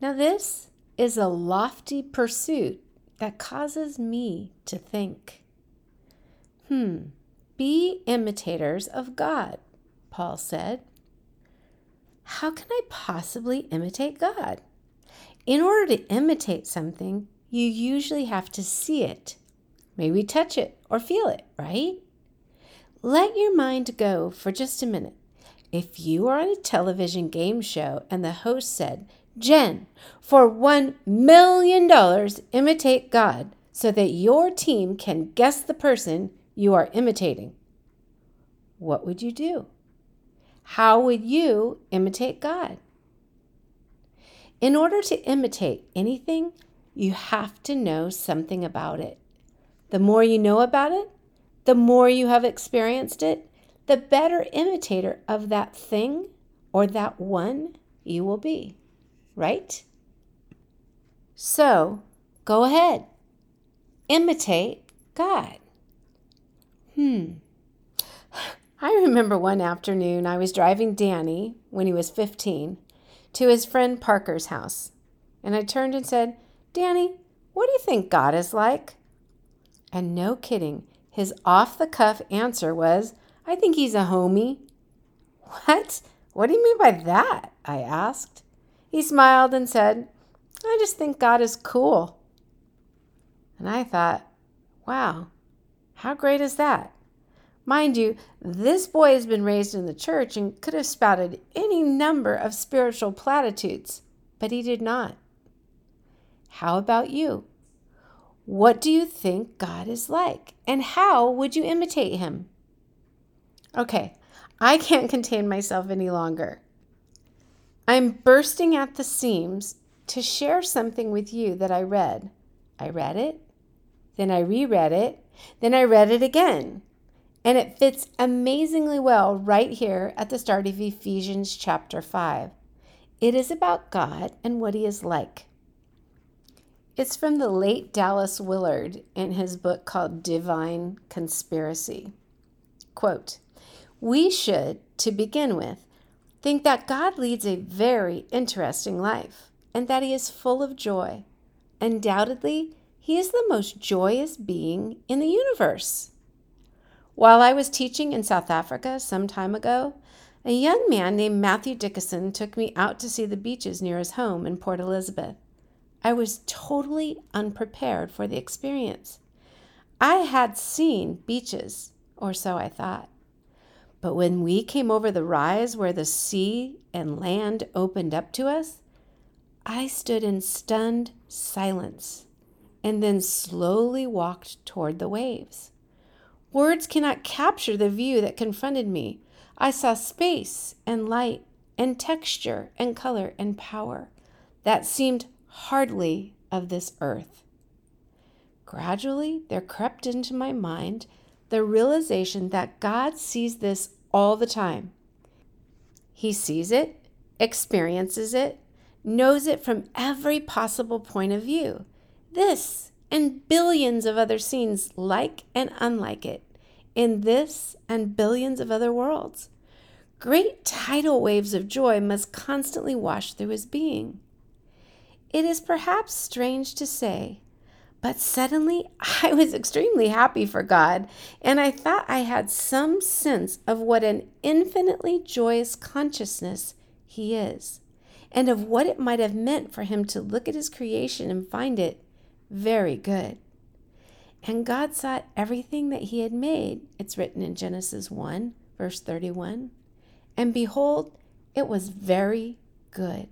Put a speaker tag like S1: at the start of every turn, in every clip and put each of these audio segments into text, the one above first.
S1: Now, this is a lofty pursuit that causes me to think. Hmm, be imitators of God, Paul said. How can I possibly imitate God? In order to imitate something, you usually have to see it, maybe touch it or feel it, right? Let your mind go for just a minute. If you are on a television game show and the host said, Jen, for $1 million, imitate God so that your team can guess the person you are imitating. What would you do? How would you imitate God? In order to imitate anything, you have to know something about it. The more you know about it, the more you have experienced it, the better imitator of that thing or that one you will be right? So go ahead, imitate God. Hmm. I remember one afternoon I was driving Danny, when he was 15, to his friend Parker's house. And I turned and said, Danny, what do you think God is like? And no kidding, his off the cuff answer was, I think he's a homie. What? What do you mean by that? I asked. He smiled and said, I just think God is cool. And I thought, wow, how great is that? Mind you, this boy has been raised in the church and could have spouted any number of spiritual platitudes, but he did not. How about you? What do you think God is like? And how would you imitate him? Okay, I can't contain myself any longer. I'm bursting at the seams to share something with you that I read. I read it, then I reread it, then I read it again. And it fits amazingly well right here at the start of Ephesians chapter 5. It is about God and what He is like. It's from the late Dallas Willard in his book called Divine Conspiracy. Quote, We should, to begin with, think that God leads a very interesting life and that he is full of joy. Undoubtedly, he is the most joyous being in the universe. While I was teaching in South Africa some time ago, a young man named Matthew Dickinson took me out to see the beaches near his home in Port Elizabeth. I was totally unprepared for the experience. I had seen beaches, or so I thought. But when we came over the rise where the sea and land opened up to us, I stood in stunned silence and then slowly walked toward the waves. Words cannot capture the view that confronted me. I saw space and light and texture and color and power that seemed hardly of this earth. Gradually, there crept into my mind the realization that God sees this all the time. He sees it, experiences it, knows it from every possible point of view. This and billions of other scenes like and unlike it, in this and billions of other worlds. Great tidal waves of joy must constantly wash through his being. It is perhaps strange to say but suddenly I was extremely happy for God, and I thought I had some sense of what an infinitely joyous consciousness He is, and of what it might have meant for Him to look at His creation and find it very good. And God saw everything that He had made. It's written in Genesis 1, verse 31. And behold, it was very good.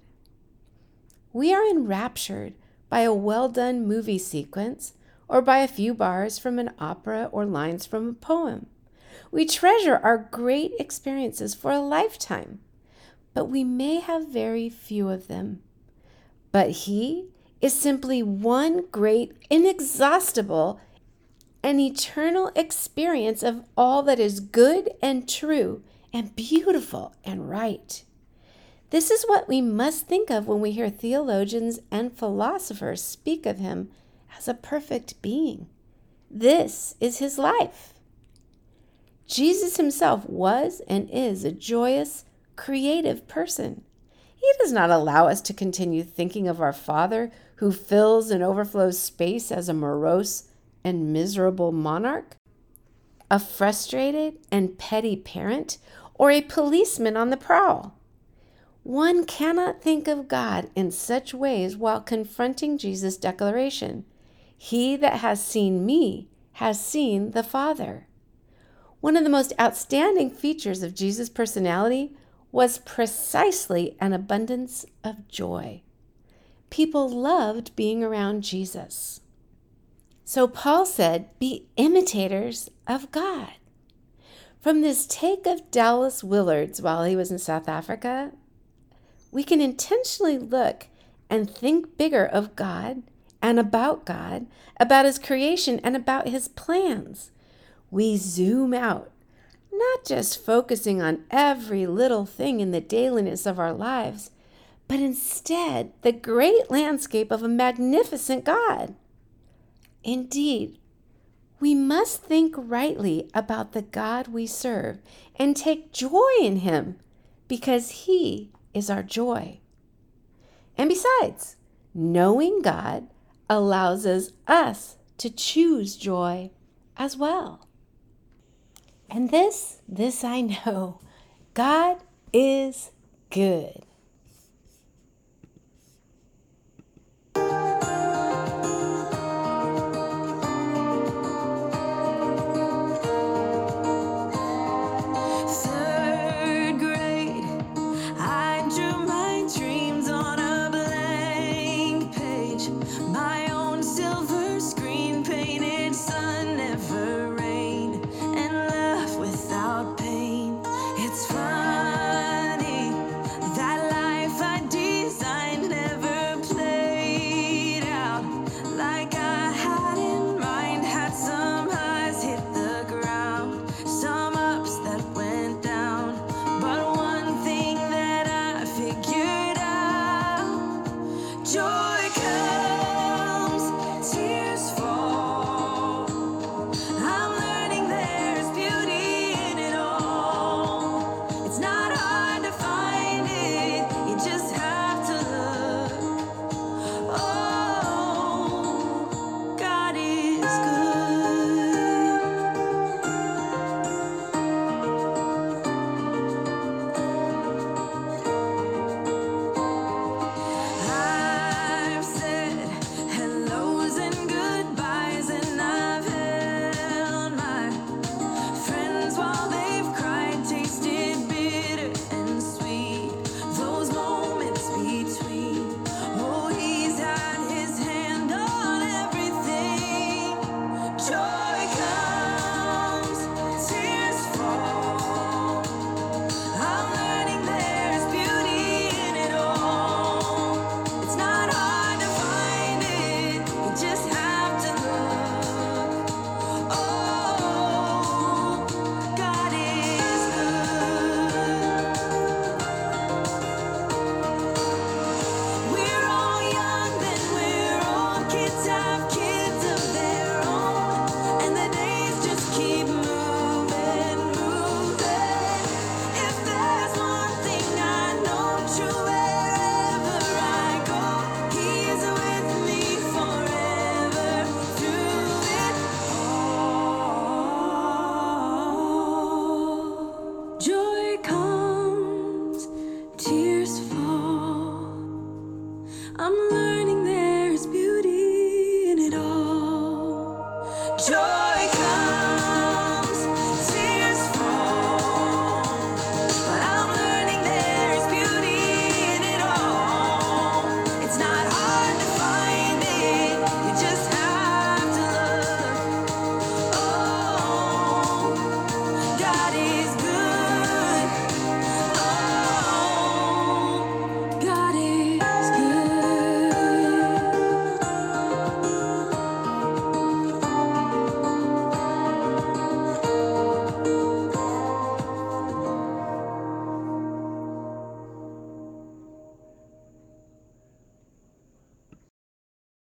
S1: We are enraptured by a well done movie sequence or by a few bars from an opera or lines from a poem. We treasure our great experiences for a lifetime, but we may have very few of them. But He is simply one great, inexhaustible, and eternal experience of all that is good and true and beautiful and right. This is what we must think of when we hear theologians and philosophers speak of him as a perfect being. This is his life. Jesus himself was and is a joyous, creative person.
S2: He does not allow us to continue thinking of our Father who fills and overflows space as a morose and miserable monarch, a frustrated and petty parent, or a policeman on the prowl. One cannot think of God in such ways while confronting Jesus' declaration He that has seen me has seen the Father. One of the most outstanding features of Jesus' personality was precisely an abundance of joy. People loved being around Jesus. So Paul said, Be imitators of God. From this take of Dallas Willard's while he was in South Africa, we can intentionally look and think bigger of God and about God, about His creation, and about His plans. We zoom out, not just focusing on every little thing in the dailiness of our lives, but instead the great landscape of a magnificent God. Indeed, we must think rightly about the God we serve and take joy in Him because He is our joy. And besides, knowing God allows us, us to choose joy as well. And this, this I know God is good.